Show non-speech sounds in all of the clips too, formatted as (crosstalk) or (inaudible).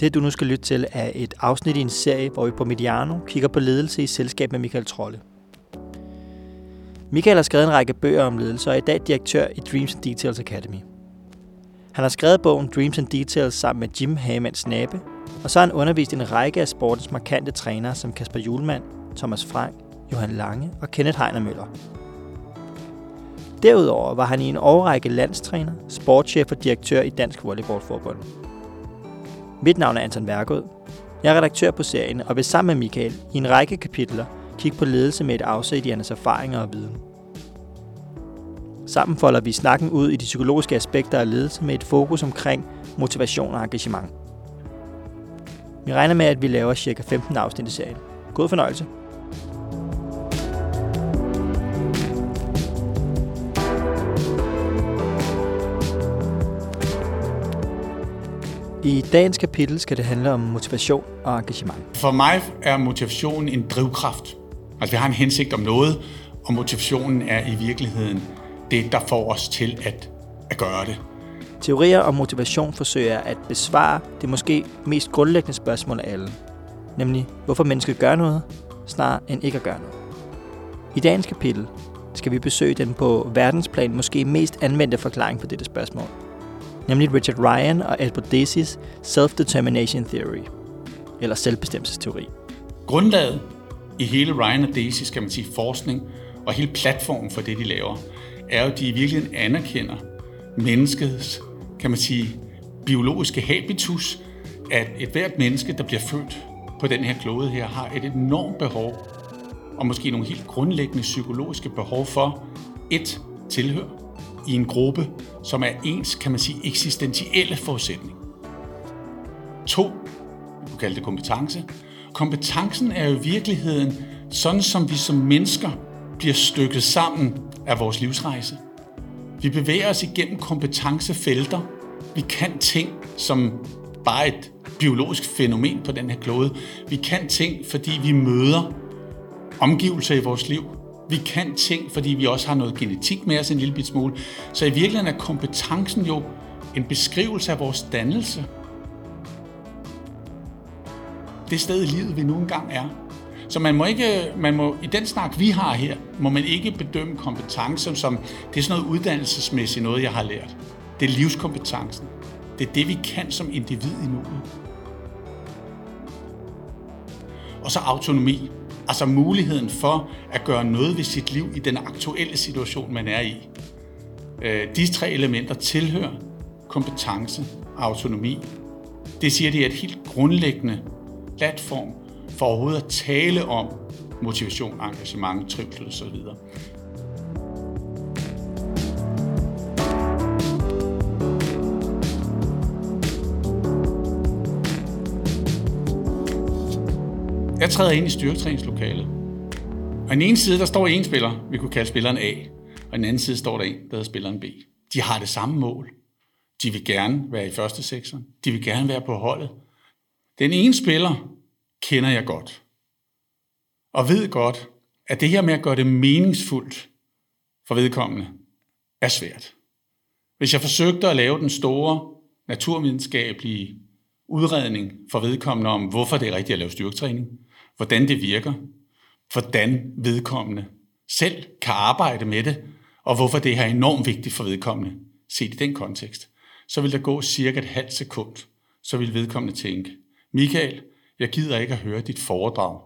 Det, du nu skal lytte til, er et afsnit i en serie, hvor vi på Mediano kigger på ledelse i selskab med Michael Trolle. Michael har skrevet en række bøger om ledelse og er i dag direktør i Dreams and Details Academy. Han har skrevet bogen Dreams and Details sammen med Jim Hagemann Snabe, og så har han undervist en række af sportens markante trænere som Kasper Julemand, Thomas Frank, Johan Lange og Kenneth Heiner Møller. Derudover var han i en årrække landstræner, sportschef og direktør i Dansk Volleyballforbund. Mit navn er Anton Værgod. Jeg er redaktør på serien og vil sammen med Michael i en række kapitler kigge på ledelse med et afsæt i hans erfaringer og viden. Sammen folder vi snakken ud i de psykologiske aspekter af ledelse med et fokus omkring motivation og engagement. Vi regner med, at vi laver cirka 15 afsnit i serien. God fornøjelse. I dagens kapitel skal det handle om motivation og engagement. For mig er motivation en drivkraft. Altså vi har en hensigt om noget, og motivationen er i virkeligheden det, der får os til at, at gøre det. Teorier om motivation forsøger at besvare det måske mest grundlæggende spørgsmål af alle. Nemlig, hvorfor mennesker gør noget, snarere end ikke at gøre noget. I dagens kapitel skal vi besøge den på verdensplan måske mest anvendte forklaring på dette spørgsmål – nemlig Richard Ryan og Albert Desi's Self-Determination Theory, eller selvbestemmelsesteori. Grundlaget i hele Ryan og Daisy, skal man sige, forskning og hele platformen for det, de laver, er jo, at de i virkeligheden anerkender menneskets, kan man sige, biologiske habitus, at et hvert menneske, der bliver født på den her klode her, har et enormt behov, og måske nogle helt grundlæggende psykologiske behov for et tilhør, i en gruppe, som er ens, kan man sige, eksistentielle forudsætning. To, vi kunne kalde det kompetence. Kompetencen er jo i virkeligheden sådan, som vi som mennesker bliver stykket sammen af vores livsrejse. Vi bevæger os igennem kompetencefelter. Vi kan ting, som bare et biologisk fænomen på den her klode. Vi kan ting, fordi vi møder omgivelser i vores liv, vi kan ting, fordi vi også har noget genetik med os en lille smule. Så i virkeligheden er kompetencen jo en beskrivelse af vores dannelse. Det sted i livet, vi nu engang er. Så man må ikke, man må, i den snak, vi har her, må man ikke bedømme kompetencen som, det er sådan noget uddannelsesmæssigt noget, jeg har lært. Det er livskompetencen. Det er det, vi kan som individ i nuet. Og så autonomi. Altså muligheden for at gøre noget ved sit liv i den aktuelle situation, man er i. Øh, de tre elementer tilhører kompetence og autonomi. Det siger de er et helt grundlæggende platform for overhovedet at tale om motivation, engagement, trivsel osv. Jeg træder ind i styrketræningslokalet. Og den ene side, der står en spiller, vi kunne kalde spilleren A. Og den anden side står der en, der hedder spilleren B. De har det samme mål. De vil gerne være i første sektion. De vil gerne være på holdet. Den ene spiller kender jeg godt. Og ved godt, at det her med at gøre det meningsfuldt for vedkommende er svært. Hvis jeg forsøgte at lave den store naturvidenskabelige udredning for vedkommende om, hvorfor det er rigtigt at lave styrketræning, hvordan det virker, hvordan vedkommende selv kan arbejde med det, og hvorfor det er enormt vigtigt for vedkommende, set i den kontekst, så vil der gå cirka et halvt sekund, så vil vedkommende tænke, Michael, jeg gider ikke at høre dit foredrag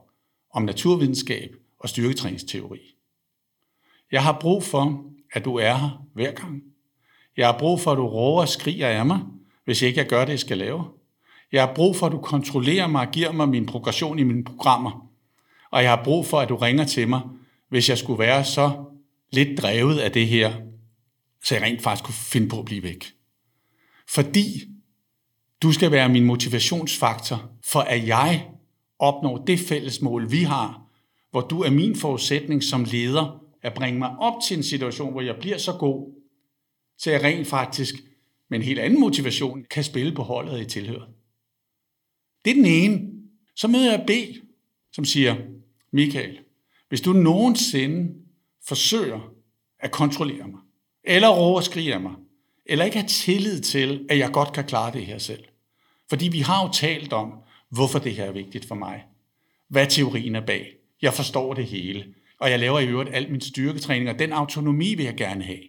om naturvidenskab og styrketræningsteori. Jeg har brug for, at du er her hver gang. Jeg har brug for, at du råber og skriger af mig, hvis ikke jeg gør det, jeg skal lave. Jeg har brug for, at du kontrollerer mig og giver mig min progression i mine programmer. Og jeg har brug for, at du ringer til mig, hvis jeg skulle være så lidt drevet af det her, så jeg rent faktisk kunne finde på at blive væk. Fordi du skal være min motivationsfaktor, for at jeg opnår det fælles mål, vi har, hvor du er min forudsætning som leder, at bringe mig op til en situation, hvor jeg bliver så god, så jeg rent faktisk med en helt anden motivation kan spille på holdet i tilhøret. Det er den ene. Så møder jeg B, som siger, Michael, hvis du nogensinde forsøger at kontrollere mig, eller råbe og skrige af mig, eller ikke har tillid til, at jeg godt kan klare det her selv. Fordi vi har jo talt om, hvorfor det her er vigtigt for mig. Hvad teorien er bag. Jeg forstår det hele. Og jeg laver i øvrigt al min styrketræning, og den autonomi vil jeg gerne have.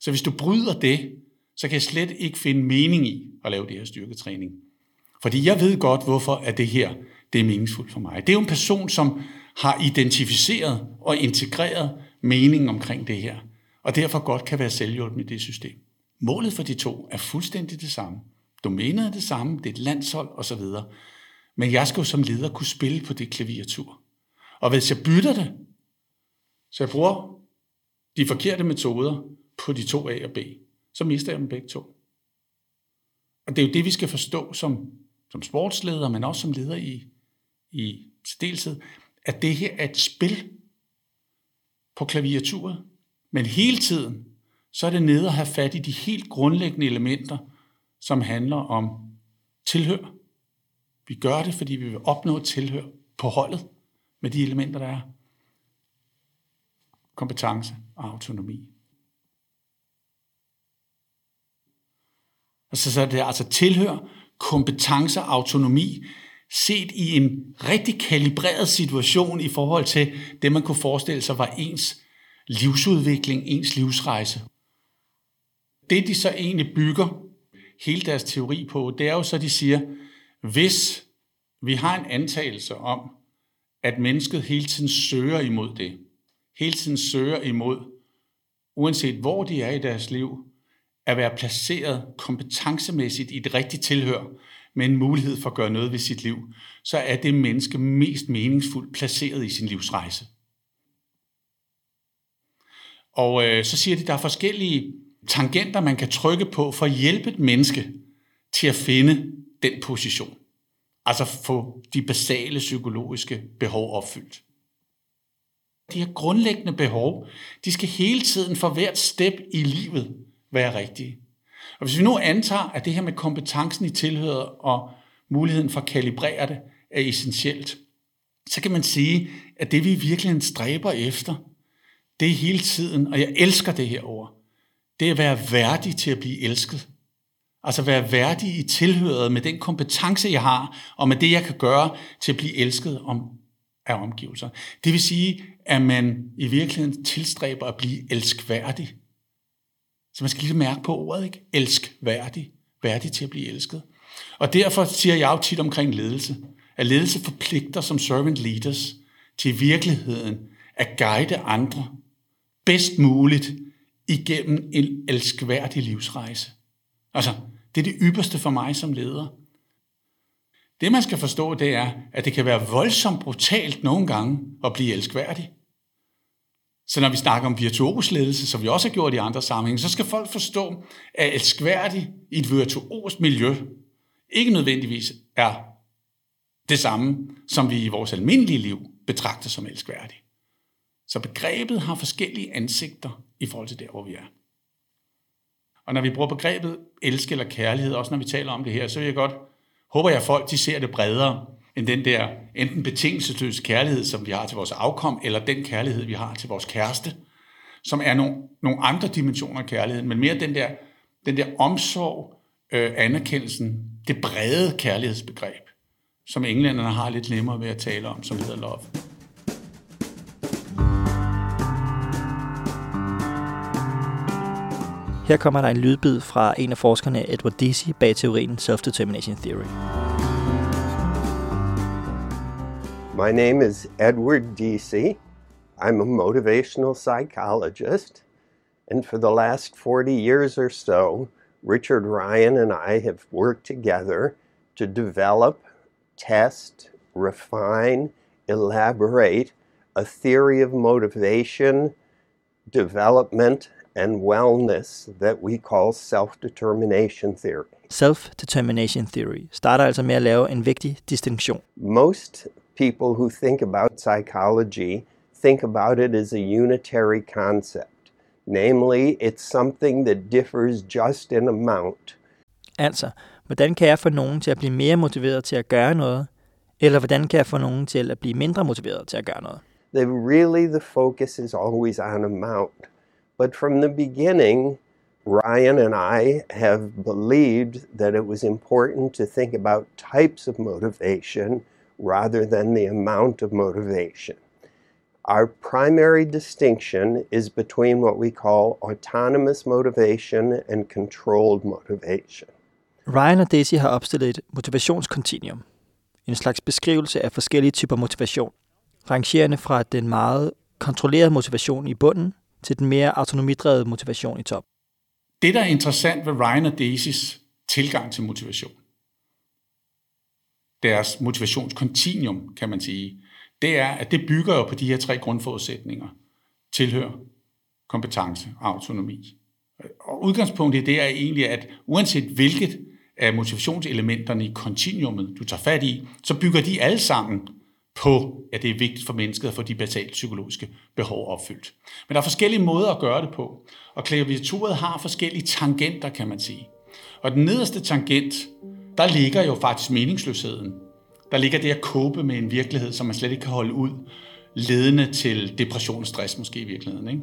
Så hvis du bryder det, så kan jeg slet ikke finde mening i at lave det her styrketræning. Fordi jeg ved godt, hvorfor at det her det er meningsfuldt for mig. Det er jo en person, som har identificeret og integreret meningen omkring det her, og derfor godt kan være selvhjulpen i det system. Målet for de to er fuldstændig det samme. Domænet er det samme, det er et landshold osv. Men jeg skal jo som leder kunne spille på det klaviatur. Og hvis jeg bytter det, så jeg bruger de forkerte metoder på de to A og B, så mister jeg dem begge to. Og det er jo det, vi skal forstå som, som sportsleder, men også som leder i, i stilshed, at det her er et spil på klaviaturet, men hele tiden, så er det nede at have fat i de helt grundlæggende elementer, som handler om tilhør. Vi gør det, fordi vi vil opnå tilhør på holdet med de elementer, der er. Kompetence og autonomi. Altså, så er det altså tilhør, kompetence og autonomi, set i en rigtig kalibreret situation i forhold til det, man kunne forestille sig var ens livsudvikling, ens livsrejse. Det, de så egentlig bygger hele deres teori på, det er jo så, de siger, hvis vi har en antagelse om, at mennesket hele tiden søger imod det, hele tiden søger imod, uanset hvor de er i deres liv, at være placeret kompetencemæssigt i et rigtigt tilhør, med en mulighed for at gøre noget ved sit liv, så er det menneske mest meningsfuldt placeret i sin livsrejse. Og øh, så siger de, at der er forskellige tangenter, man kan trykke på for at hjælpe et menneske til at finde den position. Altså få de basale psykologiske behov opfyldt. De her grundlæggende behov, de skal hele tiden for hvert step i livet være rigtige. Og hvis vi nu antager, at det her med kompetencen i tilhøret og muligheden for at kalibrere det er essentielt, så kan man sige, at det vi virkelig stræber efter, det er hele tiden, og jeg elsker det her ord, det er at være værdig til at blive elsket. Altså være værdig i tilhøret med den kompetence, jeg har, og med det, jeg kan gøre til at blive elsket om, af omgivelser. Det vil sige, at man i virkeligheden tilstræber at blive elskværdig. Så man skal lige mærke på ordet, ikke? Elskværdig. Værdig til at blive elsket. Og derfor siger jeg jo tit omkring ledelse, at ledelse forpligter som servant leaders til i virkeligheden at guide andre bedst muligt igennem en elskværdig livsrejse. Altså, det er det ypperste for mig som leder. Det man skal forstå, det er, at det kan være voldsomt brutalt nogle gange at blive elskværdig. Så når vi snakker om virtuosledelse, som vi også har gjort i andre sammenhænge, så skal folk forstå, at elskværdig i et virtuost miljø ikke nødvendigvis er det samme, som vi i vores almindelige liv betragter som elskværdig. Så begrebet har forskellige ansigter i forhold til der, hvor vi er. Og når vi bruger begrebet elsk eller kærlighed, også når vi taler om det her, så vil jeg godt, håber jeg, at folk de ser det bredere end den der enten betingelsesløse kærlighed, som vi har til vores afkom, eller den kærlighed, vi har til vores kæreste, som er nogle, nogle andre dimensioner af kærligheden, men mere den der, den der omsorg, øh, anerkendelsen, det brede kærlighedsbegreb, som englænderne har lidt nemmere ved at tale om, som hedder love. Her kommer der en lydbid fra en af forskerne, Edward Deci, bag teorien Self-Determination Theory. My name is Edward Deci. I'm a motivational psychologist. And for the last 40 years or so, Richard Ryan and I have worked together to develop, test, refine, elaborate a theory of motivation, development, and wellness that we call self-determination theory. Self-determination theory starter altså med at lave en vigtig distinktion. Most people who think about psychology think about it as a unitary concept. Namely, it's something that differs just in amount. Altså, hvordan kan jeg få nogen til at blive mere motiveret til at gøre noget, eller hvordan kan jeg få nogen til at blive mindre motiveret til at gøre noget? They really the focus is always on amount. But from the beginning, Ryan and I have believed that it was important to think about types of motivation rather than the amount of motivation. Our primary distinction is between what we call autonomous motivation and controlled motivation. Ryan og Daisy har opstillet et motivationskontinuum. En slags beskrivelse af forskellige typer motivation, rangerende fra den meget kontrollerede motivation i bunden til den mere autonomidrevede motivation i top. Det, der er interessant ved Ryan og Daisys tilgang til motivation, deres motivationskontinuum, kan man sige, det er, at det bygger jo på de her tre grundforudsætninger. Tilhør, kompetence og autonomi. Og udgangspunktet i det er egentlig, at uanset hvilket af motivationselementerne i kontinuumet, du tager fat i, så bygger de alle sammen på, at det er vigtigt for mennesket at få de basale psykologiske behov opfyldt. Men der er forskellige måder at gøre det på, og klaviaturet har forskellige tangenter, kan man sige. Og den nederste tangent, der ligger jo faktisk meningsløsheden. Der ligger det at kåbe med en virkelighed, som man slet ikke kan holde ud, ledende til depression og stress måske i virkeligheden. Ikke?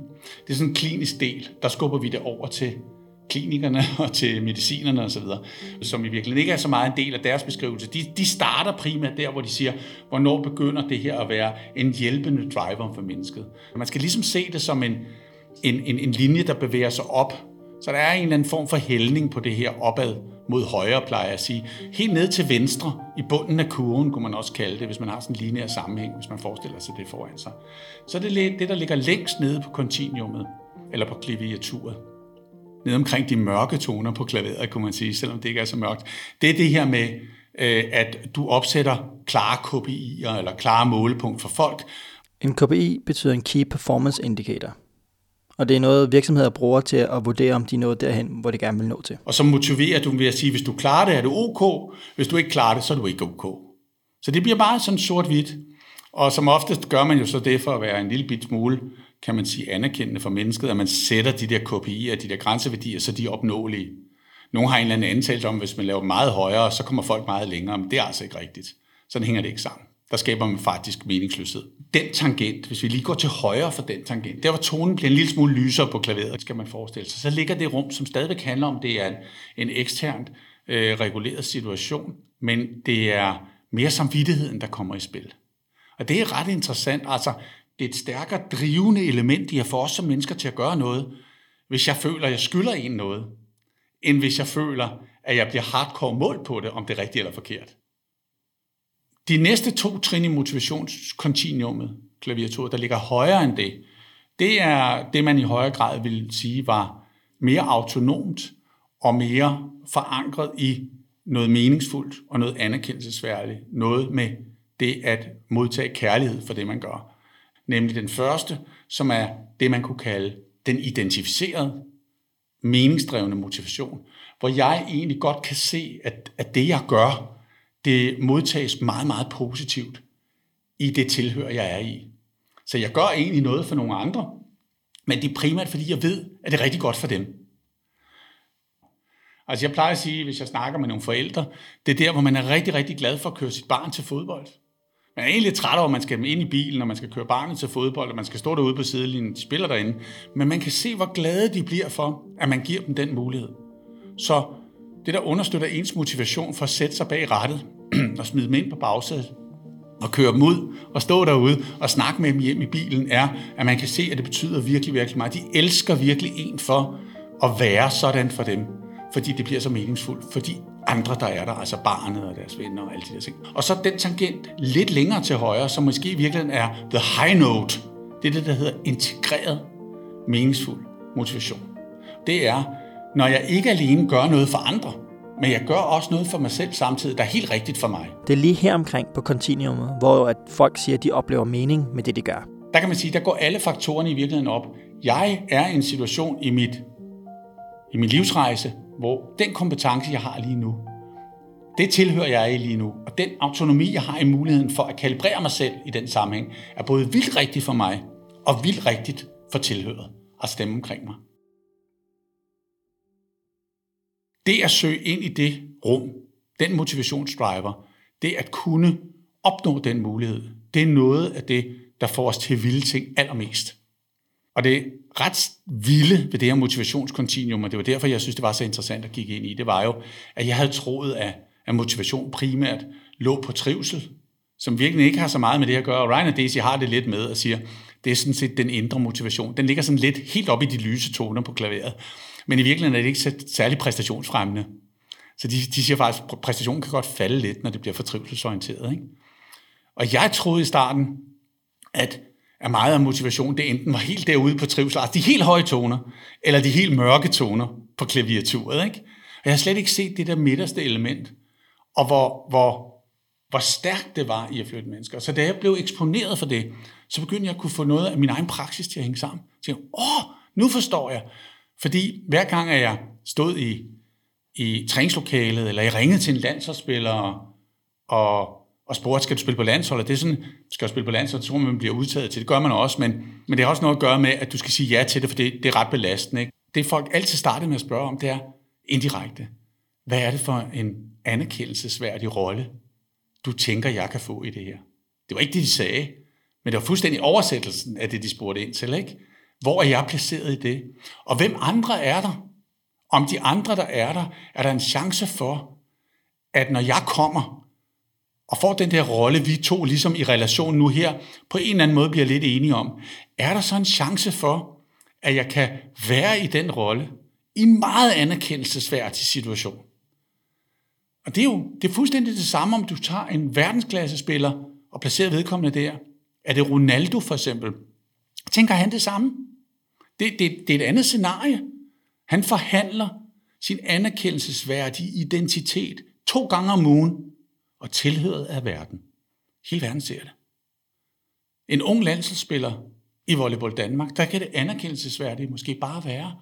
Det er sådan en klinisk del, der skubber vi det over til klinikerne (laughs) og til medicinerne osv., som i virkeligheden ikke er så meget en del af deres beskrivelse. De, de starter primært der, hvor de siger, hvornår begynder det her at være en hjælpende driver for mennesket. Man skal ligesom se det som en, en, en, en linje, der bevæger sig op. Så der er en eller anden form for hældning på det her opad mod højre, plejer jeg at sige. Helt ned til venstre, i bunden af kurven, kunne man også kalde det, hvis man har sådan en lineær sammenhæng, hvis man forestiller sig det foran sig. Så det er det, der ligger længst nede på kontinuumet, eller på klaviaturet ned omkring de mørke toner på klaveret, kunne man sige, selvom det ikke er så mørkt. Det er det her med, øh, at du opsætter klare KPI'er eller klare målepunkt for folk. En KPI betyder en Key Performance Indicator. Og det er noget, virksomheder bruger til at vurdere, om de er nået derhen, hvor de gerne vil nå til. Og så motiverer du ved at sige, hvis du klarer det, er du ok. Hvis du ikke klarer det, så er du ikke ok. Så det bliver bare sådan sort-hvidt. Og som oftest gør man jo så det for at være en lille bit smule kan man sige, anerkendende for mennesket, at man sætter de der KPI'er, de der grænseværdier, så de er opnåelige. Nogle har en eller anden antagelse om, at hvis man laver meget højere, så kommer folk meget længere, men det er altså ikke rigtigt. Sådan hænger det ikke sammen. Der skaber man faktisk meningsløshed. Den tangent, hvis vi lige går til højre for den tangent, der hvor tonen bliver en lille smule lysere på klaveret, skal man forestille sig, så ligger det rum, som stadigvæk handler om, det er en, en eksternt øh, reguleret situation, men det er mere samvittigheden, der kommer i spil. Og det er ret interessant. Altså, det er et stærkere drivende element i at få os som mennesker til at gøre noget, hvis jeg føler, at jeg skylder en noget, end hvis jeg føler, at jeg bliver hardcore mål på det, om det er rigtigt eller forkert. De næste to trin i motivationskontinuumet, klaviaturet, der ligger højere end det, det er det, man i højere grad vil sige var mere autonomt og mere forankret i noget meningsfuldt og noget anerkendelsesværdigt. Noget med det at modtage kærlighed for det, man gør nemlig den første, som er det, man kunne kalde den identificerede, meningsdrevne motivation, hvor jeg egentlig godt kan se, at, at det, jeg gør, det modtages meget, meget positivt i det tilhør, jeg er i. Så jeg gør egentlig noget for nogle andre, men det er primært, fordi jeg ved, at det er rigtig godt for dem. Altså jeg plejer at sige, hvis jeg snakker med nogle forældre, det er der, hvor man er rigtig, rigtig glad for at køre sit barn til fodbold. Man er egentlig træt over, at man skal ind i bilen, og man skal køre barnet til fodbold, og man skal stå derude på sidelinjen, de spiller derinde. Men man kan se, hvor glade de bliver for, at man giver dem den mulighed. Så det, der understøtter ens motivation for at sætte sig bag rattet (clears throat) og smide dem ind på bagsædet, og køre dem ud og stå derude og snakke med dem hjem i bilen, er, at man kan se, at det betyder virkelig, virkelig meget. De elsker virkelig en for at være sådan for dem, fordi det bliver så meningsfuldt, fordi andre, der er der, altså barnet og deres venner og alle de der ting. Og så den tangent lidt længere til højre, som måske i virkeligheden er the high note. Det er det, der hedder integreret meningsfuld motivation. Det er, når jeg ikke alene gør noget for andre, men jeg gør også noget for mig selv samtidig, der er helt rigtigt for mig. Det er lige her omkring på kontinuumet, hvor at folk siger, at de oplever mening med det, de gør. Der kan man sige, der går alle faktorerne i virkeligheden op. Jeg er i en situation i mit i min livsrejse, hvor den kompetence, jeg har lige nu, det tilhører jeg i lige nu. Og den autonomi, jeg har i muligheden for at kalibrere mig selv i den sammenhæng, er både vildt rigtigt for mig, og vildt rigtigt for tilhøret at stemme omkring mig. Det at søge ind i det rum, den motivationsdriver, det at kunne opnå den mulighed, det er noget af det, der får os til at ville ting allermest. Og det ret vilde ved det her motivationskontinuum, og det var derfor, jeg synes, det var så interessant at kigge ind i, det var jo, at jeg havde troet, at, at motivation primært lå på trivsel, som virkelig ikke har så meget med det at gøre. Og Ryan og Daisy har det lidt med og siger, det er sådan set den indre motivation. Den ligger sådan lidt helt op i de lyse toner på klaveret. Men i virkeligheden er det ikke særlig præstationsfremmende. Så de, de siger faktisk, at præstationen kan godt falde lidt, når det bliver for trivselsorienteret. Ikke? Og jeg troede i starten, at, at meget af motivation, det enten var helt derude på trivsel, altså de helt høje toner, eller de helt mørke toner på klaviaturet. Ikke? Og jeg har slet ikke set det der midterste element, og hvor, hvor, hvor stærkt det var i at flytte mennesker. Så da jeg blev eksponeret for det, så begyndte jeg at kunne få noget af min egen praksis til at hænge sammen. Så jeg, åh, nu forstår jeg. Fordi hver gang, at jeg stod i, i træningslokalet, eller jeg ringede til en landsholdsspiller, og, og spurgte, skal du spille på landsholdet? Det er sådan, skal du spille på landsholdet, så tror man, man bliver udtaget til. Det gør man også, men, men det har også noget at gøre med, at du skal sige ja til det, for det, det er ret belastende. Ikke? Det folk altid starter med at spørge om, det er indirekte. Hvad er det for en anerkendelsesværdig rolle, du tænker, jeg kan få i det her? Det var ikke det, de sagde, men det var fuldstændig oversættelsen af det, de spurgte ind til. Ikke? Hvor er jeg placeret i det? Og hvem andre er der? Om de andre, der er der, er der en chance for, at når jeg kommer og får den der rolle, vi to ligesom i relation nu her, på en eller anden måde bliver lidt enige om, er der så en chance for, at jeg kan være i den rolle i en meget anerkendelsesværdig situation? Og det er jo det er fuldstændig det samme, om du tager en verdensklassespiller og placerer vedkommende der. Er det Ronaldo for eksempel? Tænker han det samme? Det, det, det er et andet scenarie. Han forhandler sin anerkendelsesværdige identitet to gange om ugen og tilhøret af verden. Hele verden ser det. En ung landsholdsspiller i Volleyball Danmark, der kan det anerkendelsesværdige måske bare være,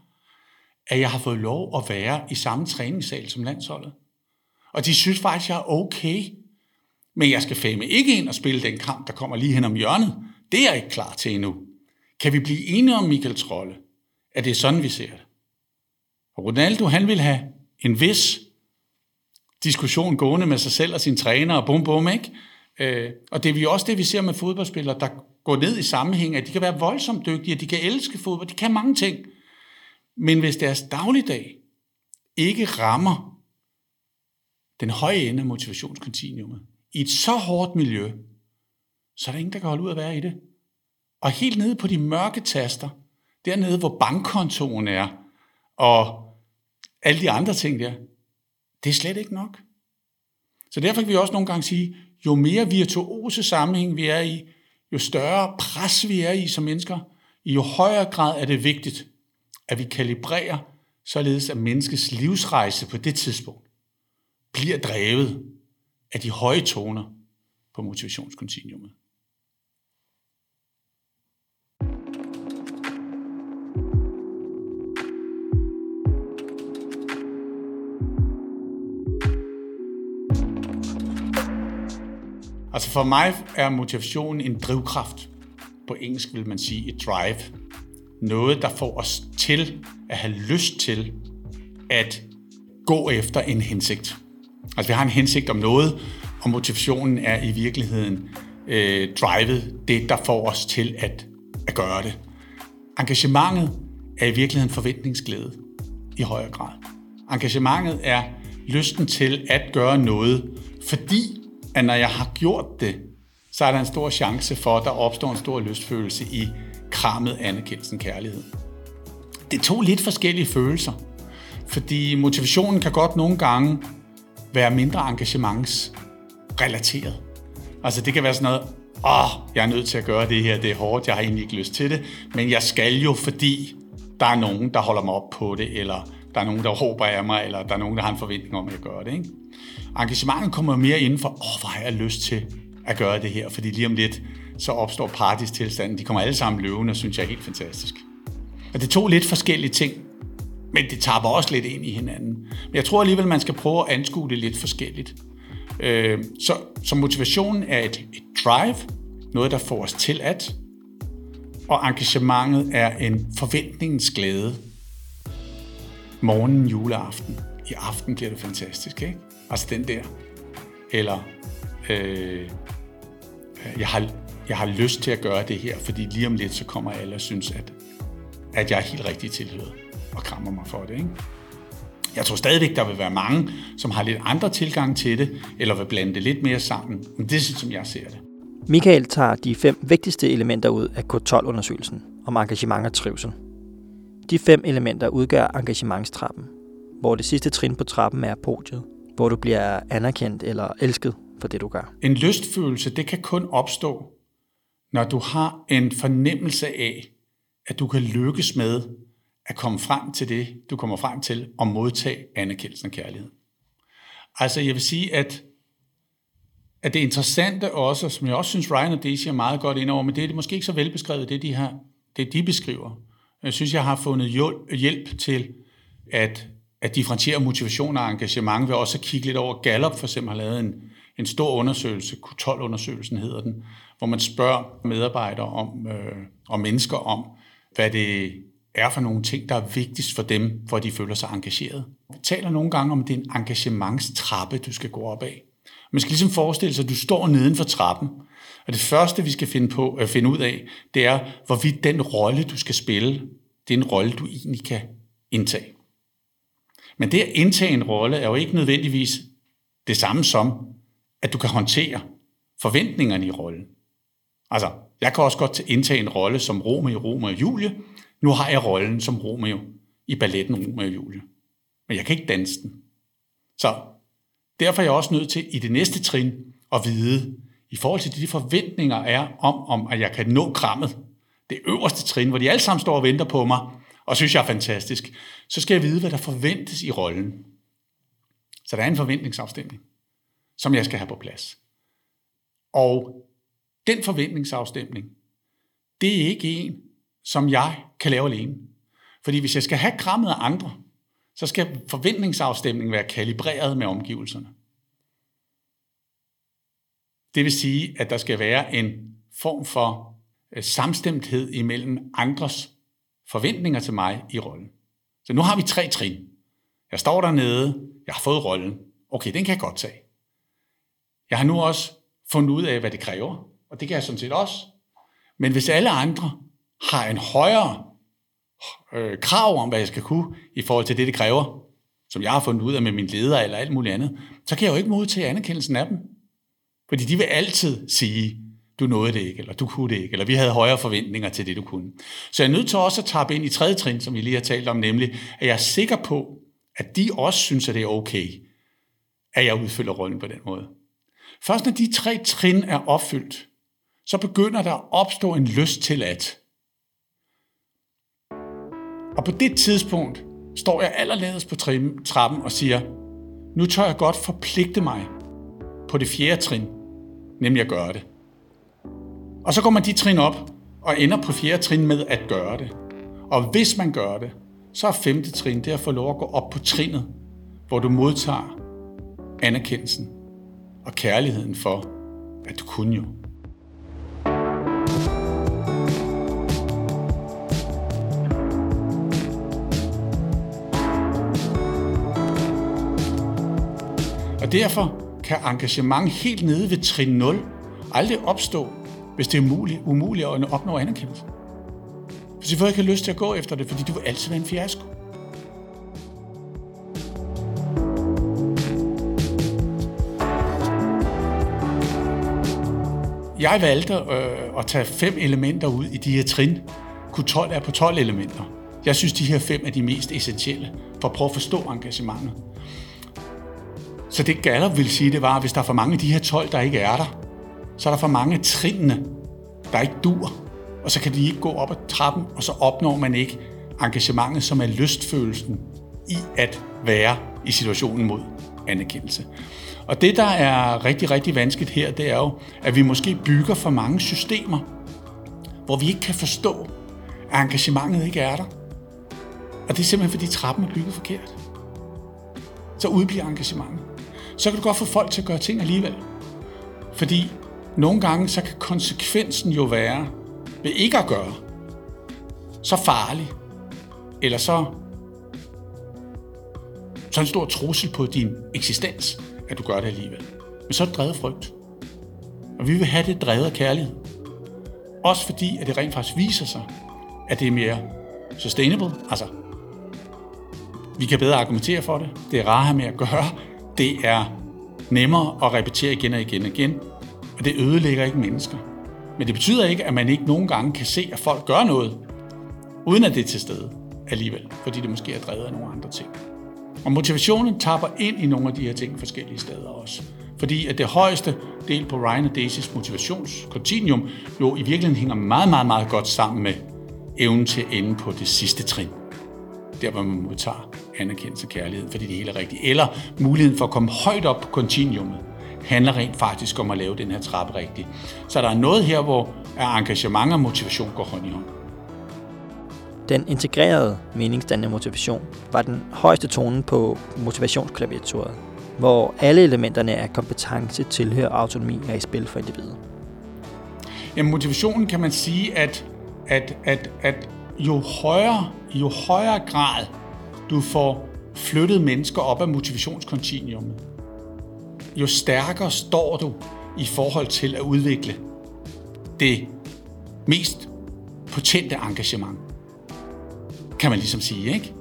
at jeg har fået lov at være i samme træningssal som landsholdet. Og de synes faktisk, jeg er okay. Men jeg skal fame ikke ind og spille den kamp, der kommer lige hen om hjørnet. Det er jeg ikke klar til endnu. Kan vi blive enige om, Michael Trolle, at det er sådan, vi ser det? Og Ronaldo, han vil have en vis diskussion gående med sig selv og sin træner, og bum bum, ikke? Øh, og det er jo også det, vi ser med fodboldspillere, der går ned i sammenhæng, at de kan være voldsomt dygtige, de kan elske fodbold, de kan mange ting. Men hvis deres dagligdag ikke rammer den høje ende af motivationskontinuumet, i et så hårdt miljø, så er der ingen, der kan holde ud at være i det. Og helt nede på de mørke taster, dernede hvor bankkontoen er, og alle de andre ting der, det er slet ikke nok. Så derfor kan vi også nogle gange sige, jo mere virtuose sammenhæng vi er i, jo større pres vi er i som mennesker, i jo højere grad er det vigtigt, at vi kalibrerer, således at menneskets livsrejse på det tidspunkt bliver drevet af de høje toner på motivationskontinuumet. Altså for mig er motivation en drivkraft. På engelsk vil man sige et drive. Noget, der får os til at have lyst til at gå efter en hensigt. Altså vi har en hensigt om noget, og motivationen er i virkeligheden øh, drivet, det der får os til at, at gøre det. Engagementet er i virkeligheden forventningsglæde i højere grad. Engagementet er lysten til at gøre noget, fordi at når jeg har gjort det, så er der en stor chance for, at der opstår en stor lystfølelse i krammet, anerkendelsen, kærlighed. Det er to lidt forskellige følelser, fordi motivationen kan godt nogle gange være mindre engagementsrelateret. Altså det kan være sådan noget, åh, jeg er nødt til at gøre det her, det er hårdt, jeg har egentlig ikke lyst til det, men jeg skal jo, fordi der er nogen, der holder mig op på det, eller der er nogen, der håber af mig, eller der er nogen, der har en forventning om, at jeg gør det. Ikke? Engagementet kommer mere inden for, åh, hvor har jeg lyst til at gøre det her, fordi lige om lidt, så opstår partistilstanden. De kommer alle sammen løvende, og synes jeg er helt fantastisk. Og det er to lidt forskellige ting, men det tapper også lidt ind i hinanden. Men jeg tror alligevel, man skal prøve at anskue det lidt forskelligt. Øh, så, så motivationen er et, et drive, noget der får os til at, og engagementet er en forventningens glæde. Morgen juleaften. I aften bliver det fantastisk, ikke? Altså den der. Eller, øh, jeg, har, jeg har lyst til at gøre det her, fordi lige om lidt, så kommer alle og synes, at at jeg er helt rigtig tilhøret og krammer mig for det. Ikke? Jeg tror stadigvæk, der vil være mange, som har lidt andre tilgang til det, eller vil blande det lidt mere sammen. Men det er sådan, som jeg ser det. Michael tager de fem vigtigste elementer ud af K12-undersøgelsen om engagement og trivsel. De fem elementer udgør engagementstrappen, hvor det sidste trin på trappen er podiet, hvor du bliver anerkendt eller elsket for det, du gør. En lystfølelse, det kan kun opstå, når du har en fornemmelse af, at du kan lykkes med at komme frem til det, du kommer frem til, og modtage anerkendelsen og kærlighed. Altså jeg vil sige, at, at det interessante også, som jeg også synes, Ryan og Daisy er meget godt ind over, men det er måske ikke så velbeskrevet, det de, her, det de beskriver. Jeg synes, jeg har fundet hjælp til at, at differentiere motivation og engagement ved også at kigge lidt over. Gallup for eksempel har lavet en, en stor undersøgelse, Q12-undersøgelsen hedder den, hvor man spørger medarbejdere om, øh, og mennesker om, hvad det er for nogle ting, der er vigtigst for dem, hvor de føler sig engageret. Vi taler nogle gange om, at det er en engagementstrappe, du skal gå op af. Man skal ligesom forestille sig, at du står neden for trappen, og det første, vi skal finde, på, at finde ud af, det er, hvorvidt den rolle, du skal spille, det er en rolle, du egentlig kan indtage. Men det at indtage en rolle er jo ikke nødvendigvis det samme som, at du kan håndtere forventningerne i rollen. Altså, jeg kan også godt indtage en rolle som Romeo, Romeo og Julie. Nu har jeg rollen som Romeo i balletten Romeo og Julie. Men jeg kan ikke danse den. Så derfor er jeg også nødt til i det næste trin at vide, i forhold til de forventninger er om, om at jeg kan nå krammet, det øverste trin, hvor de alle sammen står og venter på mig, og synes, jeg er fantastisk, så skal jeg vide, hvad der forventes i rollen. Så der er en forventningsafstemning, som jeg skal have på plads. Og den forventningsafstemning, det er ikke en, som jeg kan lave alene. Fordi hvis jeg skal have krammet af andre, så skal forventningsafstemningen være kalibreret med omgivelserne. Det vil sige, at der skal være en form for øh, samstemthed imellem andres forventninger til mig i rollen. Så nu har vi tre trin. Jeg står dernede, jeg har fået rollen. Okay, den kan jeg godt tage. Jeg har nu også fundet ud af, hvad det kræver, og det kan jeg sådan set også. Men hvis alle andre har en højere øh, krav om, hvad jeg skal kunne i forhold til det, det kræver, som jeg har fundet ud af med min leder eller alt muligt andet, så kan jeg jo ikke modtage anerkendelsen af dem. Fordi de vil altid sige, du nåede det ikke, eller du kunne det ikke, eller vi havde højere forventninger til det, du kunne. Så jeg er nødt til også at tappe ind i tredje trin, som vi lige har talt om, nemlig, at jeg er sikker på, at de også synes, at det er okay, at jeg udfylder rollen på den måde. Først når de tre trin er opfyldt, så begynder der at opstå en lyst til at. Og på det tidspunkt står jeg allerledes på trappen og siger, nu tør jeg godt forpligte mig på det fjerde trin, nemlig at gøre det. Og så går man de trin op og ender på fjerde trin med at gøre det. Og hvis man gør det, så er femte trin det at få lov at gå op på trinet, hvor du modtager anerkendelsen og kærligheden for, at du kunne jo. Og derfor kan engagement helt nede ved trin 0 aldrig opstå, hvis det er umuligt, umuligt at opnå anerkendelse. For du får ikke lyst til at gå efter det, fordi du vil altid være en fiasko. Jeg valgte øh, at tage fem elementer ud i de her trin. Q12 er på 12 elementer. Jeg synes, de her fem er de mest essentielle for at prøve at forstå engagementet. Så det Gallup vil sige, det var, at hvis der er for mange af de her 12, der ikke er der, så er der for mange trinene, der ikke dur. Og så kan de ikke gå op ad trappen, og så opnår man ikke engagementet, som er lystfølelsen i at være i situationen mod anerkendelse. Og det, der er rigtig, rigtig vanskeligt her, det er jo, at vi måske bygger for mange systemer, hvor vi ikke kan forstå, at engagementet ikke er der. Og det er simpelthen, fordi trappen er bygget forkert. Så udbliver engagementet. Så kan du godt få folk til at gøre ting alligevel. Fordi nogle gange, så kan konsekvensen jo være, ved ikke at gøre, så farlig, eller så, så en stor trussel på din eksistens, at du gør det alligevel. Men så er det drevet frygt. Og vi vil have det drevet af kærlighed. Også fordi, at det rent faktisk viser sig, at det er mere sustainable, altså vi kan bedre argumentere for det, det er rarere med at gøre, det er nemmere at repetere igen og igen og igen, og det ødelægger ikke mennesker. Men det betyder ikke, at man ikke nogen gange kan se, at folk gør noget, uden at det er til stede alligevel, fordi det måske er drevet af nogle andre ting. Og motivationen tapper ind i nogle af de her ting forskellige steder også. Fordi at det højeste del på Ryan og Daisys motivationskontinuum jo i virkeligheden hænger meget, meget, meget godt sammen med evnen til at ende på det sidste trin. Der, hvor man modtager anerkendelse og kærlighed, fordi det hele er rigtigt. Eller muligheden for at komme højt op på kontinuumet handler rent faktisk om at lave den her trappe rigtigt. Så der er noget her, hvor engagement og motivation går hånd i hånd. Den integrerede meningsdannende motivation var den højeste tone på motivationsklaviaturet, hvor alle elementerne af kompetence, tilhør og autonomi er i spil for individet. Jamen, motivationen kan man sige, at, at, at, at jo, højere, jo højere grad du får flyttet mennesker op af motivationskontinuumet, jo stærkere står du i forhold til at udvikle det mest potente engagement. Kan man ligesom sige, ikke?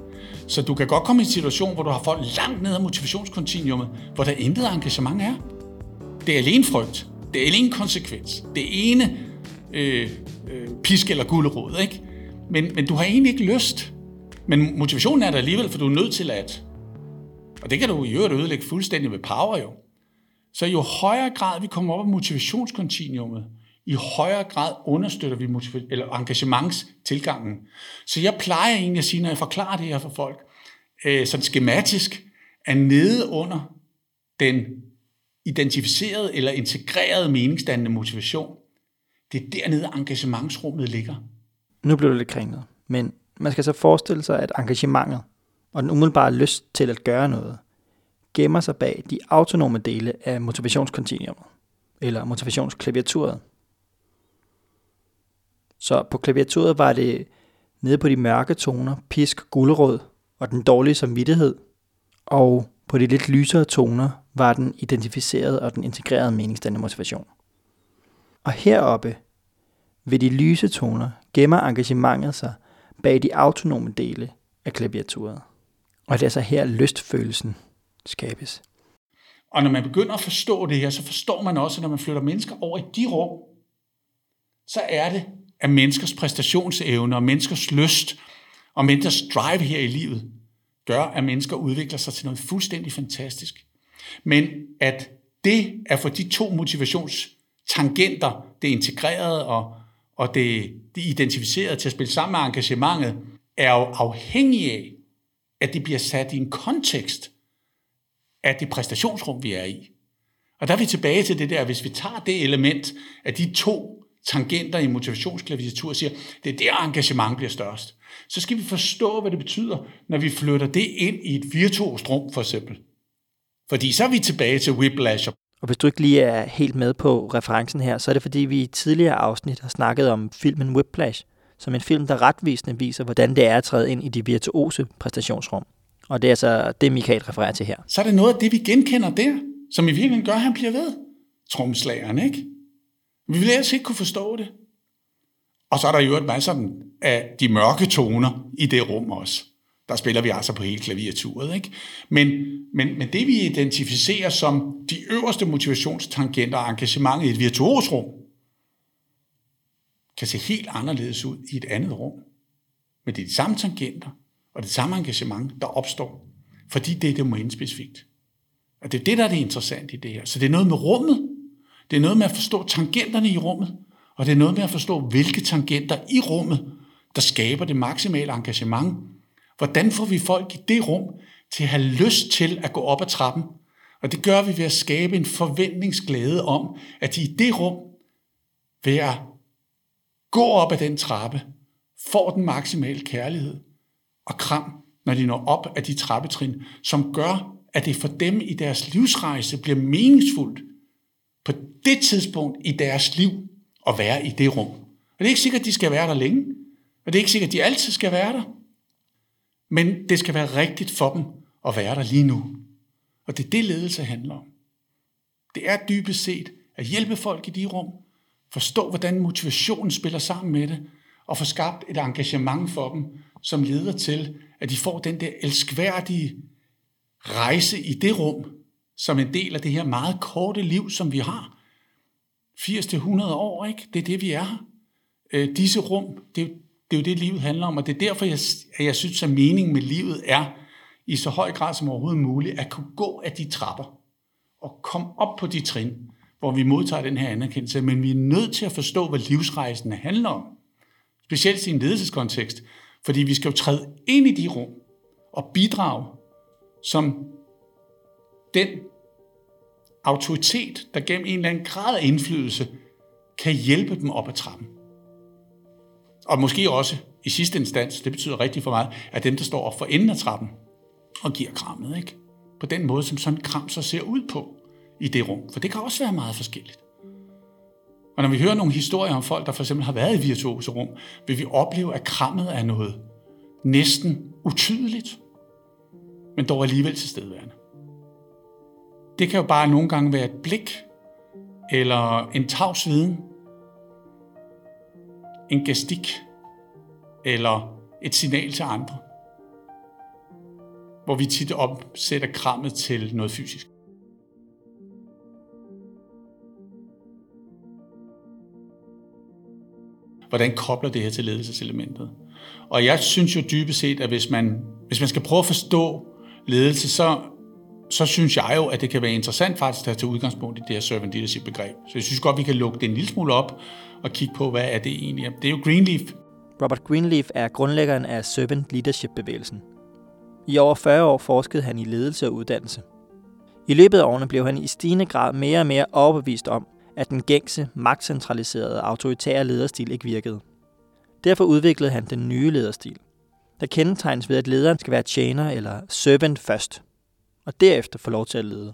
Så du kan godt komme i en situation, hvor du har folk langt ned ad motivationskontinuumet, hvor der intet engagement er. Det er alene frygt. Det er alene konsekvens. Det ene øh, øh, pisk eller gulderod, ikke? Men, men du har egentlig ikke lyst. Men motivationen er der alligevel, for du er nødt til at. Og det kan du i øvrigt ødelægge fuldstændig med power jo. Så jo højere grad vi kommer op af motivationskontinuumet, i højere grad understøtter vi motiv- eller engagementstilgangen. Så jeg plejer egentlig at sige, når jeg forklarer det her for folk, øh, sådan skematisk, at nede under den identificerede eller integrerede meningsdannende motivation, det er dernede engagementsrummet ligger. Nu blev det lidt kringlet, men man skal så forestille sig, at engagementet og den umiddelbare lyst til at gøre noget, gemmer sig bag de autonome dele af motivationskontinuumet, eller motivationsklaviaturet. Så på klaviaturet var det nede på de mørke toner, pisk, gulerod og den dårlige samvittighed, og på de lidt lysere toner var den identificerede og den integrerede meningsdannende motivation. Og heroppe ved de lyse toner gemmer engagementet sig bag de autonome dele af klaviaturet. Og det er så her lystfølelsen skabes. Og når man begynder at forstå det her, så forstår man også, at når man flytter mennesker over i de rum, så er det, at menneskers præstationsevne og menneskers lyst og menneskers drive her i livet gør, at mennesker udvikler sig til noget fuldstændig fantastisk. Men at det er for de to motivationstangenter, det integrerede og, og det, det identificerede til at spille sammen med engagementet, er jo afhængig af, at det bliver sat i en kontekst af det præstationsrum, vi er i. Og der er vi tilbage til det der, hvis vi tager det element af de to tangenter i motivationsklaviatur og siger, det er der engagement bliver størst. Så skal vi forstå, hvad det betyder, når vi flytter det ind i et virtuost rum, for eksempel. Fordi så er vi tilbage til whiplash. Og hvis du ikke lige er helt med på referencen her, så er det fordi, vi i tidligere afsnit har snakket om filmen Whiplash, som en film, der retvisende viser, hvordan det er at træde ind i de virtuose præstationsrum. Og det er altså det, Michael refererer til her. Så er det noget af det, vi genkender der, som i virkeligheden gør, at han bliver ved. Tromslageren, ikke? Vi vil ellers ikke kunne forstå det. Og så er der jo et masser af de mørke toner i det rum også. Der spiller vi altså på hele klaviaturet. Ikke? Men, men, men det vi identificerer som de øverste motivationstangenter og engagement i et virtuosrum, kan se helt anderledes ud i et andet rum. Men det er de samme tangenter og det samme engagement, der opstår, fordi det er domænespecifikt. Og det er det, der er det interessante i det her. Så det er noget med rummet, det er noget med at forstå tangenterne i rummet, og det er noget med at forstå, hvilke tangenter i rummet, der skaber det maksimale engagement. Hvordan får vi folk i det rum til at have lyst til at gå op ad trappen? Og det gør vi ved at skabe en forventningsglæde om, at de i det rum, ved at gå op ad den trappe, får den maksimale kærlighed og kram, når de når op af de trappetrin, som gør, at det for dem i deres livsrejse bliver meningsfuldt på det tidspunkt i deres liv at være i det rum. Og det er ikke sikkert, at de skal være der længe, og det er ikke sikkert, at de altid skal være der. Men det skal være rigtigt for dem at være der lige nu. Og det er det, ledelse handler om. Det er dybest set at hjælpe folk i de rum, forstå, hvordan motivationen spiller sammen med det, og få skabt et engagement for dem, som leder til, at de får den der elskværdige rejse i det rum, som en del af det her meget korte liv, som vi har. 80-100 år, ikke? Det er det, vi er her. Øh, disse rum, det, det er jo det, livet handler om, og det er derfor, jeg, at jeg synes, at meningen med livet er, i så høj grad som overhovedet muligt, at kunne gå af de trapper og komme op på de trin, hvor vi modtager den her anerkendelse. Men vi er nødt til at forstå, hvad livsrejsen handler om. Specielt i en ledelseskontekst. Fordi vi skal jo træde ind i de rum og bidrage som den autoritet, der gennem en eller anden grad af indflydelse, kan hjælpe dem op ad trappen. Og måske også i sidste instans, det betyder rigtig for mig, at dem, der står op for enden af trappen og giver krammet, ikke? på den måde, som sådan en kram så ser ud på i det rum. For det kan også være meget forskelligt. Og når vi hører nogle historier om folk, der for eksempel har været i virtuose rum, vil vi opleve, at krammet er noget næsten utydeligt, men dog alligevel til stedværende. Det kan jo bare nogle gange være et blik, eller en tavs viden, en gestik, eller et signal til andre, hvor vi tit opsætter krammet til noget fysisk. Hvordan kobler det her til ledelseselementet? Og jeg synes jo dybest set, at hvis man, hvis man skal prøve at forstå ledelse, så, så synes jeg jo, at det kan være interessant faktisk at tage udgangspunkt i det her servant leadership begreb. Så jeg synes godt, vi kan lukke det en lille smule op og kigge på, hvad er det egentlig? Det er jo Greenleaf. Robert Greenleaf er grundlæggeren af servant leadership bevægelsen. I over 40 år forskede han i ledelse og uddannelse. I løbet af årene blev han i stigende grad mere og mere overbevist om, at den gængse, magtcentraliserede, autoritære lederstil ikke virkede. Derfor udviklede han den nye lederstil, der kendetegnes ved, at lederen skal være tjener eller servant først, og derefter få lov til at lede.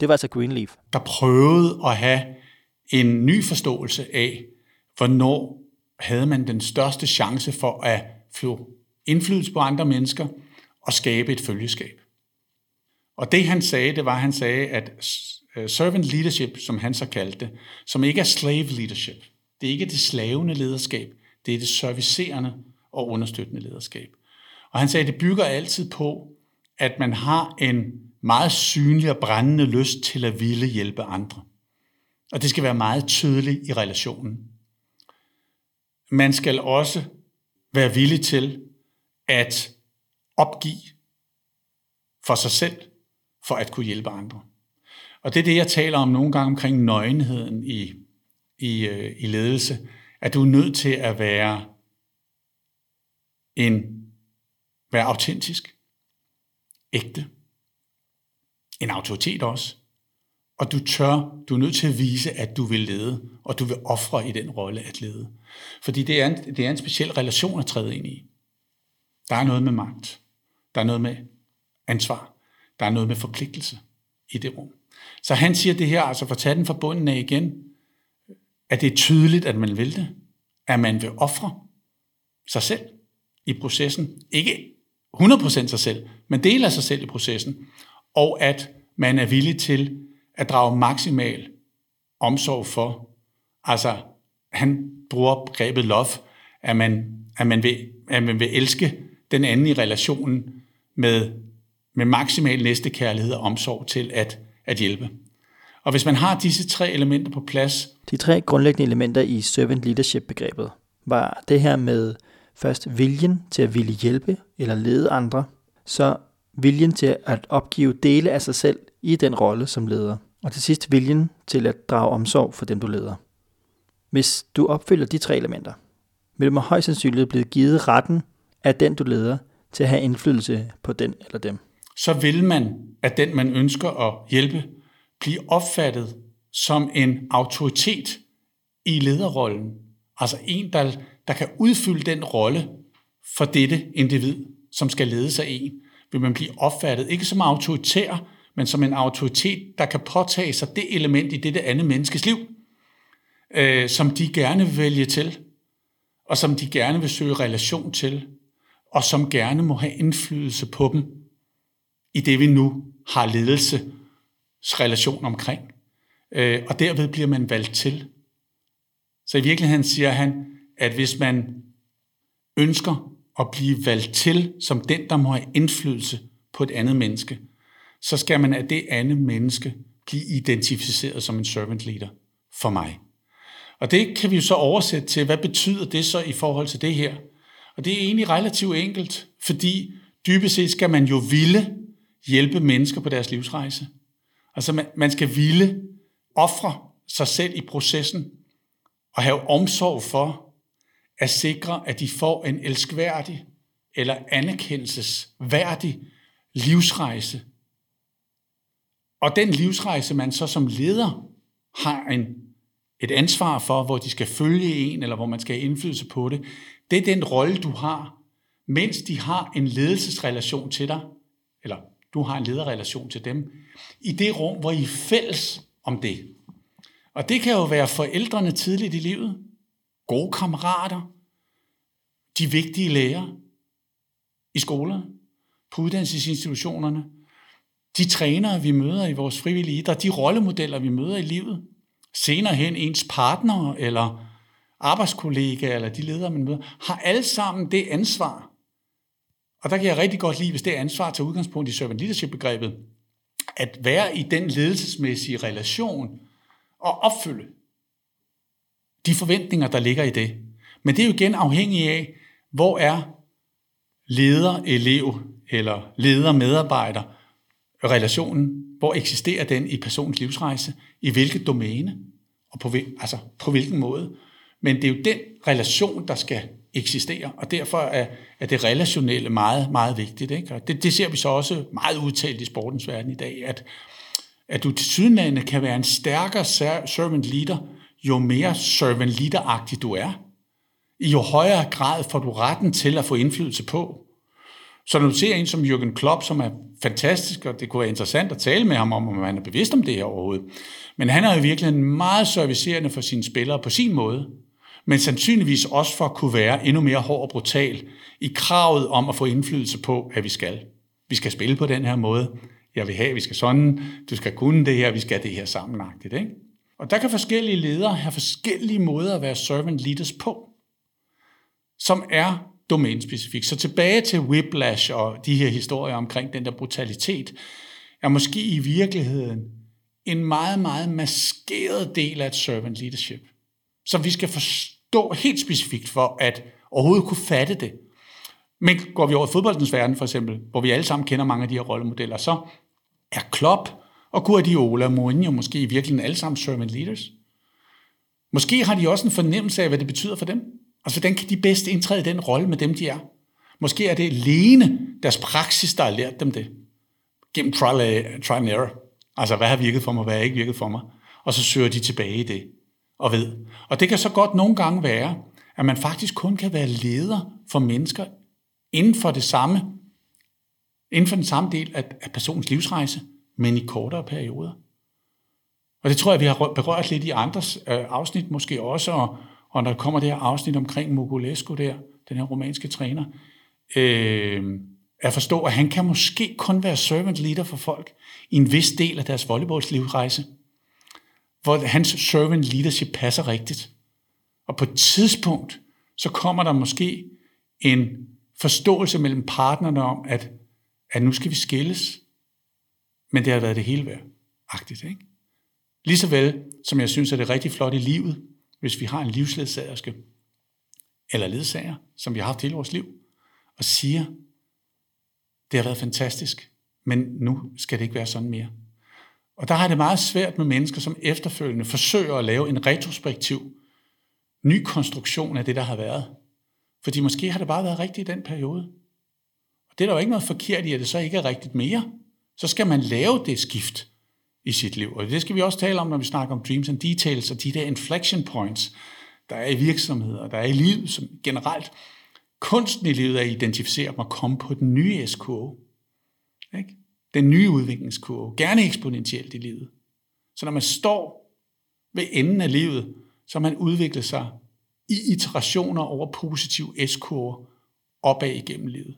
Det var altså Greenleaf. Der prøvede at have en ny forståelse af, hvornår havde man den største chance for at få indflydelse på andre mennesker og skabe et følgeskab. Og det han sagde, det var, at han sagde, at Øh, servant leadership, som han så kaldte det, som ikke er slave leadership. Det er ikke det slavende lederskab, det er det servicerende og understøttende lederskab. Og han sagde, at det bygger altid på, at man har en meget synlig og brændende lyst til at ville hjælpe andre. Og det skal være meget tydeligt i relationen. Man skal også være villig til at opgive for sig selv, for at kunne hjælpe andre. Og det er det, jeg taler om nogle gange omkring nøgenheden i, i, øh, i ledelse. At du er nødt til at være en være autentisk, ægte, en autoritet også. Og du tør, du er nødt til at vise, at du vil lede, og du vil ofre i den rolle at lede. Fordi det er, en, det er en speciel relation at træde ind i. Der er noget med magt. Der er noget med ansvar. Der er noget med forpligtelse i det rum. Så han siger det her, altså for at tage den fra bunden af igen, at det er tydeligt, at man vil det, at man vil ofre sig selv i processen. Ikke 100% sig selv, men dele af sig selv i processen. Og at man er villig til at drage maksimal omsorg for. Altså, han bruger begrebet love, at man, at man, vil, at man vil elske den anden i relationen med, med maksimal næstekærlighed og omsorg til at at hjælpe. Og hvis man har disse tre elementer på plads... De tre grundlæggende elementer i servant leadership-begrebet var det her med først viljen til at ville hjælpe eller lede andre, så viljen til at opgive dele af sig selv i den rolle som leder, og til sidst viljen til at drage omsorg for dem, du leder. Hvis du opfylder de tre elementer, vil du med højst sandsynligt blive givet retten af den, du leder, til at have indflydelse på den eller dem så vil man, at den man ønsker at hjælpe, blive opfattet som en autoritet i lederrollen. Altså en, der, der kan udfylde den rolle for dette individ, som skal lede sig en, vil man blive opfattet ikke som autoritær, men som en autoritet, der kan påtage sig det element i dette andet menneskes liv, øh, som de gerne vil vælge til, og som de gerne vil søge relation til, og som gerne må have indflydelse på dem i det, vi nu har ledelsesrelation omkring. Øh, og derved bliver man valgt til. Så i virkeligheden siger han, at hvis man ønsker at blive valgt til som den, der må have indflydelse på et andet menneske, så skal man af det andet menneske blive identificeret som en servant leader for mig. Og det kan vi jo så oversætte til, hvad betyder det så i forhold til det her? Og det er egentlig relativt enkelt, fordi dybest set skal man jo ville hjælpe mennesker på deres livsrejse. Altså man, man skal ville ofre sig selv i processen og have omsorg for at sikre, at de får en elskværdig eller anerkendelsesværdig livsrejse. Og den livsrejse, man så som leder har en, et ansvar for, hvor de skal følge en, eller hvor man skal have indflydelse på det, det er den rolle, du har, mens de har en ledelsesrelation til dig, eller du har en lederrelation til dem, i det rum, hvor I er fælles om det. Og det kan jo være forældrene tidligt i livet, gode kammerater, de vigtige lærere i skolerne, på uddannelsesinstitutionerne, de trænere, vi møder i vores frivillige idræt, de rollemodeller, vi møder i livet, senere hen ens partner eller arbejdskollega eller de ledere, man møder, har alle sammen det ansvar. Og der kan jeg rigtig godt lide, hvis det ansvar tager udgangspunkt i servant leadership-begrebet, at være i den ledelsesmæssige relation og opfylde de forventninger, der ligger i det. Men det er jo igen afhængigt af, hvor er leder, elev eller leder-medarbejder relationen, hvor eksisterer den i personens livsrejse, i hvilket domæne, og på, altså på hvilken måde. Men det er jo den relation, der skal eksisterer, og derfor er, er det relationelle meget, meget vigtigt. Ikke? Og det, det ser vi så også meget udtalt i sportens verden i dag, at, at du til sydenlande kan være en stærkere servant leader, jo mere servant leader-agtig du er. I jo højere grad får du retten til at få indflydelse på. Så når du ser en som Jürgen Klopp, som er fantastisk, og det kunne være interessant at tale med ham om, om han er bevidst om det her overhovedet. Men han er jo virkelig meget servicerende for sine spillere på sin måde men sandsynligvis også for at kunne være endnu mere hård og brutal i kravet om at få indflydelse på, at vi skal. Vi skal spille på den her måde. Jeg vil have, vi skal sådan, du skal kunne det her, vi skal det her sammenagtigt. Ikke? Og der kan forskellige ledere have forskellige måder at være servant leaders på, som er domænespecifik. Så tilbage til Whiplash og de her historier omkring den der brutalitet, er måske i virkeligheden en meget, meget maskeret del af et servant leadership, som vi skal forstå stå helt specifikt for at overhovedet kunne fatte det. Men går vi over i fodboldens verden for eksempel, hvor vi alle sammen kender mange af de her rollemodeller, så er Klopp og Guardiola og Mourinho måske i virkeligheden alle sammen servant leaders. Måske har de også en fornemmelse af, hvad det betyder for dem. Altså, hvordan kan de bedst indtræde den rolle med dem, de er? Måske er det alene deres praksis, der har lært dem det. Gennem trial, trial and error. Altså, hvad har virket for mig, hvad har ikke virket for mig? Og så søger de tilbage i det og ved. Og det kan så godt nogle gange være, at man faktisk kun kan være leder for mennesker inden for det samme, inden for den samme del af, af personens livsrejse, men i kortere perioder. Og det tror jeg, vi har berørt lidt i andres øh, afsnit måske også, og, og når der kommer det her afsnit omkring Mogulescu der, den her romanske træner, øh, at forstå, at han kan måske kun være servant leader for folk i en vis del af deres volleyballslivsrejse hvor hans servant leadership passer rigtigt. Og på et tidspunkt, så kommer der måske en forståelse mellem partnerne om, at, at nu skal vi skilles, men det har været det hele værd. Agtigt, ikke? Lige så vel, som jeg synes, at det er rigtig flot i livet, hvis vi har en livsledsagerske, eller ledsager, som vi har haft hele vores liv, og siger, det har været fantastisk, men nu skal det ikke være sådan mere. Og der har det meget svært med mennesker, som efterfølgende forsøger at lave en retrospektiv ny konstruktion af det, der har været. Fordi måske har det bare været rigtigt i den periode. Og det er der jo ikke noget forkert i, at det så ikke er rigtigt mere. Så skal man lave det skift i sit liv. Og det skal vi også tale om, når vi snakker om dreams and details, og de der inflection points, der er i virksomheder, der er i livet som generelt. Kunsten i livet er at identificere dem og komme på den nye SKO. Ikke? Den nye udviklingskurve, gerne eksponentielt i livet. Så når man står ved enden af livet, så man udvikler sig i iterationer over positiv S-kurve opad igennem livet.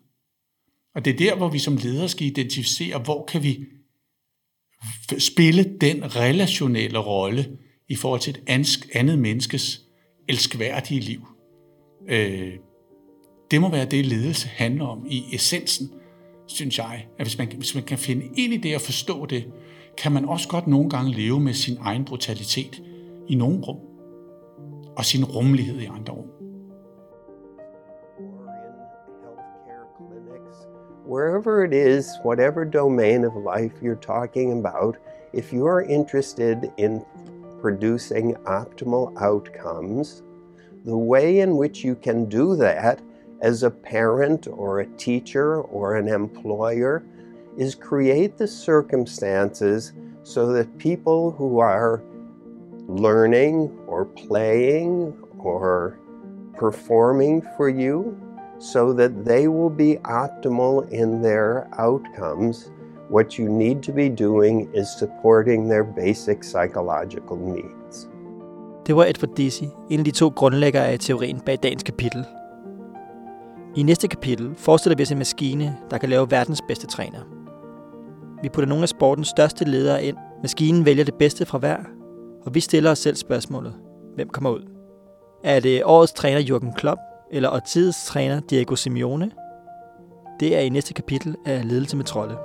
Og det er der, hvor vi som ledere skal identificere, hvor kan vi spille den relationelle rolle i forhold til et andet menneskes elskværdige liv. Øh, det må være det, ledelse handler om i essensen, synes jeg. At hvis man, hvis man kan finde ind i det og forstå det, kan man også godt nogle gange leve med sin egen brutalitet i nogle rum, og sin rummelighed i andre rum. Wherever it is, whatever domain of life you're talking about, if you're interested in producing optimal outcomes, the way in which you can do that as a parent or a teacher or an employer is create the circumstances so that people who are learning or playing or performing for you so that they will be optimal in their outcomes. What you need to be doing is supporting their basic psychological needs. Det var Edward Deci, en af de to grundlæggere af teorien bag dagens kapitel. I næste kapitel forestiller vi os en maskine, der kan lave verdens bedste træner. Vi putter nogle af sportens største ledere ind. Maskinen vælger det bedste fra hver, og vi stiller os selv spørgsmålet. Hvem kommer ud? Er det årets træner Jürgen Klopp, eller årtidets træner Diego Simeone? Det er i næste kapitel af Ledelse med Trolde.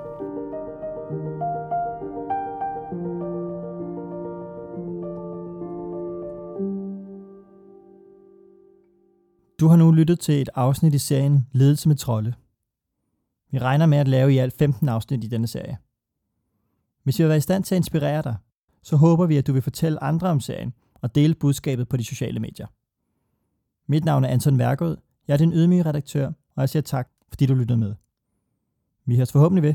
Du har nu lyttet til et afsnit i serien Ledelse med Trolde. Vi regner med at lave i alt 15 afsnit i denne serie. Hvis vi har været i stand til at inspirere dig, så håber vi, at du vil fortælle andre om serien og dele budskabet på de sociale medier. Mit navn er Anton Værgod, jeg er den ydmyge redaktør, og jeg siger tak, fordi du lyttede med. Vi høres forhåbentlig ved.